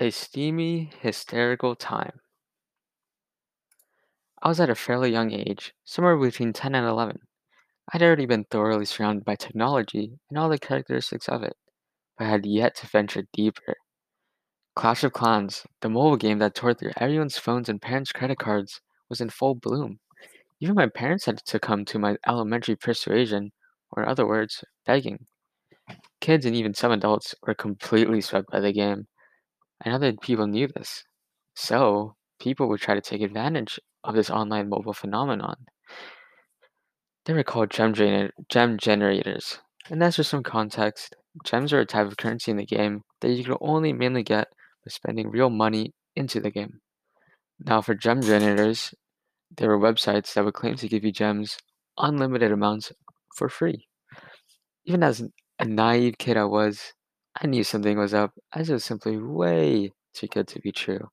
A steamy, hysterical time. I was at a fairly young age, somewhere between 10 and 11. I'd already been thoroughly surrounded by technology and all the characteristics of it, but I had yet to venture deeper. Clash of Clans, the mobile game that tore through everyone's phones and parents' credit cards, was in full bloom. Even my parents had to come to my elementary persuasion, or in other words, begging. Kids and even some adults were completely swept by the game, and other people knew this. So, people would try to take advantage of this online mobile phenomenon. They were called gem, gem generators. And that's for some context. Gems are a type of currency in the game that you can only mainly get by spending real money into the game. Now, for gem generators, there were websites that would claim to give you gems unlimited amounts for free. Even as a naive kid I was, I knew something was up, as it was simply way too good to be true.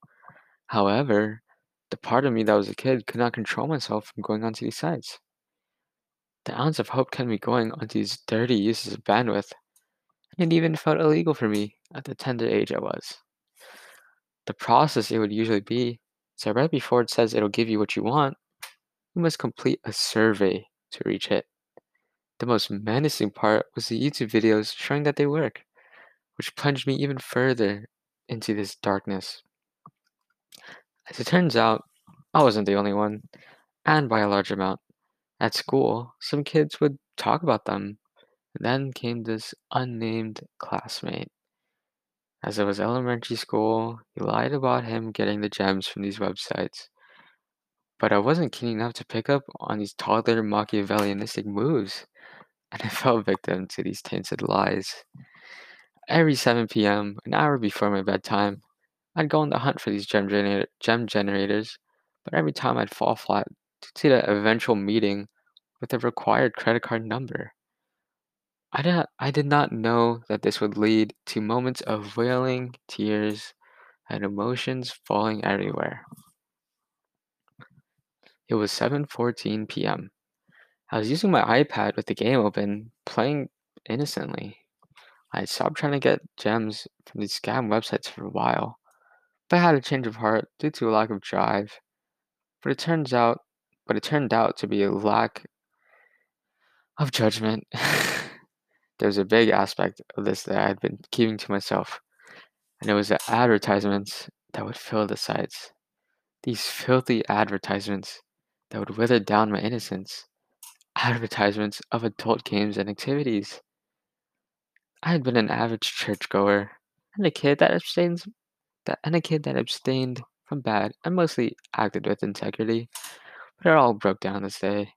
However, the part of me that was a kid could not control myself from going onto these sites. The ounce of hope kept me going onto these dirty uses of bandwidth, and it even felt illegal for me at the tender age I was. The process it would usually be so right before it says it'll give you what you want, you must complete a survey to reach it. The most menacing part was the YouTube videos showing that they work, which plunged me even further into this darkness. As it turns out, I wasn't the only one, and by a large amount. At school, some kids would talk about them. Then came this unnamed classmate. As it was elementary school, he lied about him getting the gems from these websites. But I wasn't keen enough to pick up on these toddler Machiavellianistic moves, and I fell victim to these tainted lies. Every 7 p.m., an hour before my bedtime, I'd go on the hunt for these gem, gener- gem generators, but every time I'd fall flat to the eventual meeting with the required credit card number. I did, not, I did not know that this would lead to moments of wailing, tears, and emotions falling everywhere. It was 7:14 p.m. I was using my iPad with the game open, playing innocently. I stopped trying to get gems from these scam websites for a while, but I had a change of heart due to a lack of drive. But it turns out, but it turned out to be a lack of judgment. There's a big aspect of this that I had been keeping to myself, and it was the advertisements that would fill the sites. These filthy advertisements that would wither down my innocence. Advertisements of adult games and activities. I had been an average churchgoer and a kid that abstains that and a kid that abstained from bad and mostly acted with integrity. But it all broke down this day.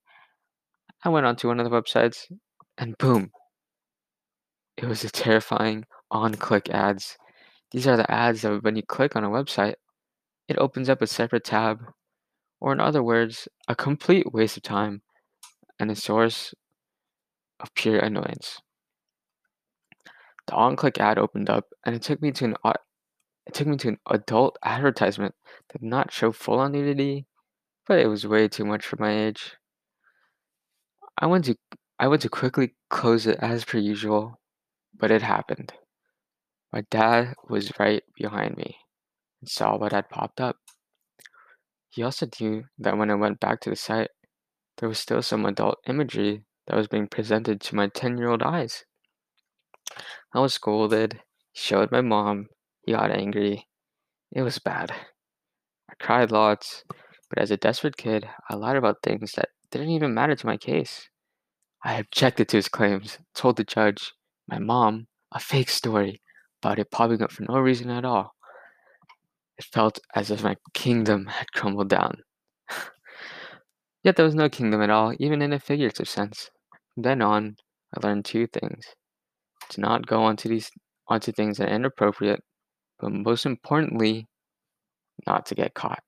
I went onto one of the websites and boom. It was a terrifying on-click ads. These are the ads that when you click on a website, it opens up a separate tab, or in other words, a complete waste of time and a source of pure annoyance. The on-click ad opened up, and it took me to an it took me to an adult advertisement that did not show full-on nudity, but it was way too much for my age. I went to I went to quickly close it as per usual, but it happened. My dad was right behind me and saw what had popped up. He also knew that when I went back to the site, there was still some adult imagery that was being presented to my 10 year old eyes. I was scolded, showed my mom, he got angry. It was bad. I cried lots, but as a desperate kid, I lied about things that didn't even matter to my case. I objected to his claims, told the judge, my mom, a fake story about it popping up for no reason at all. It felt as if my kingdom had crumbled down. Yet there was no kingdom at all, even in a figurative sense. From then on, I learned two things. To not go onto these onto things that are inappropriate, but most importantly, not to get caught.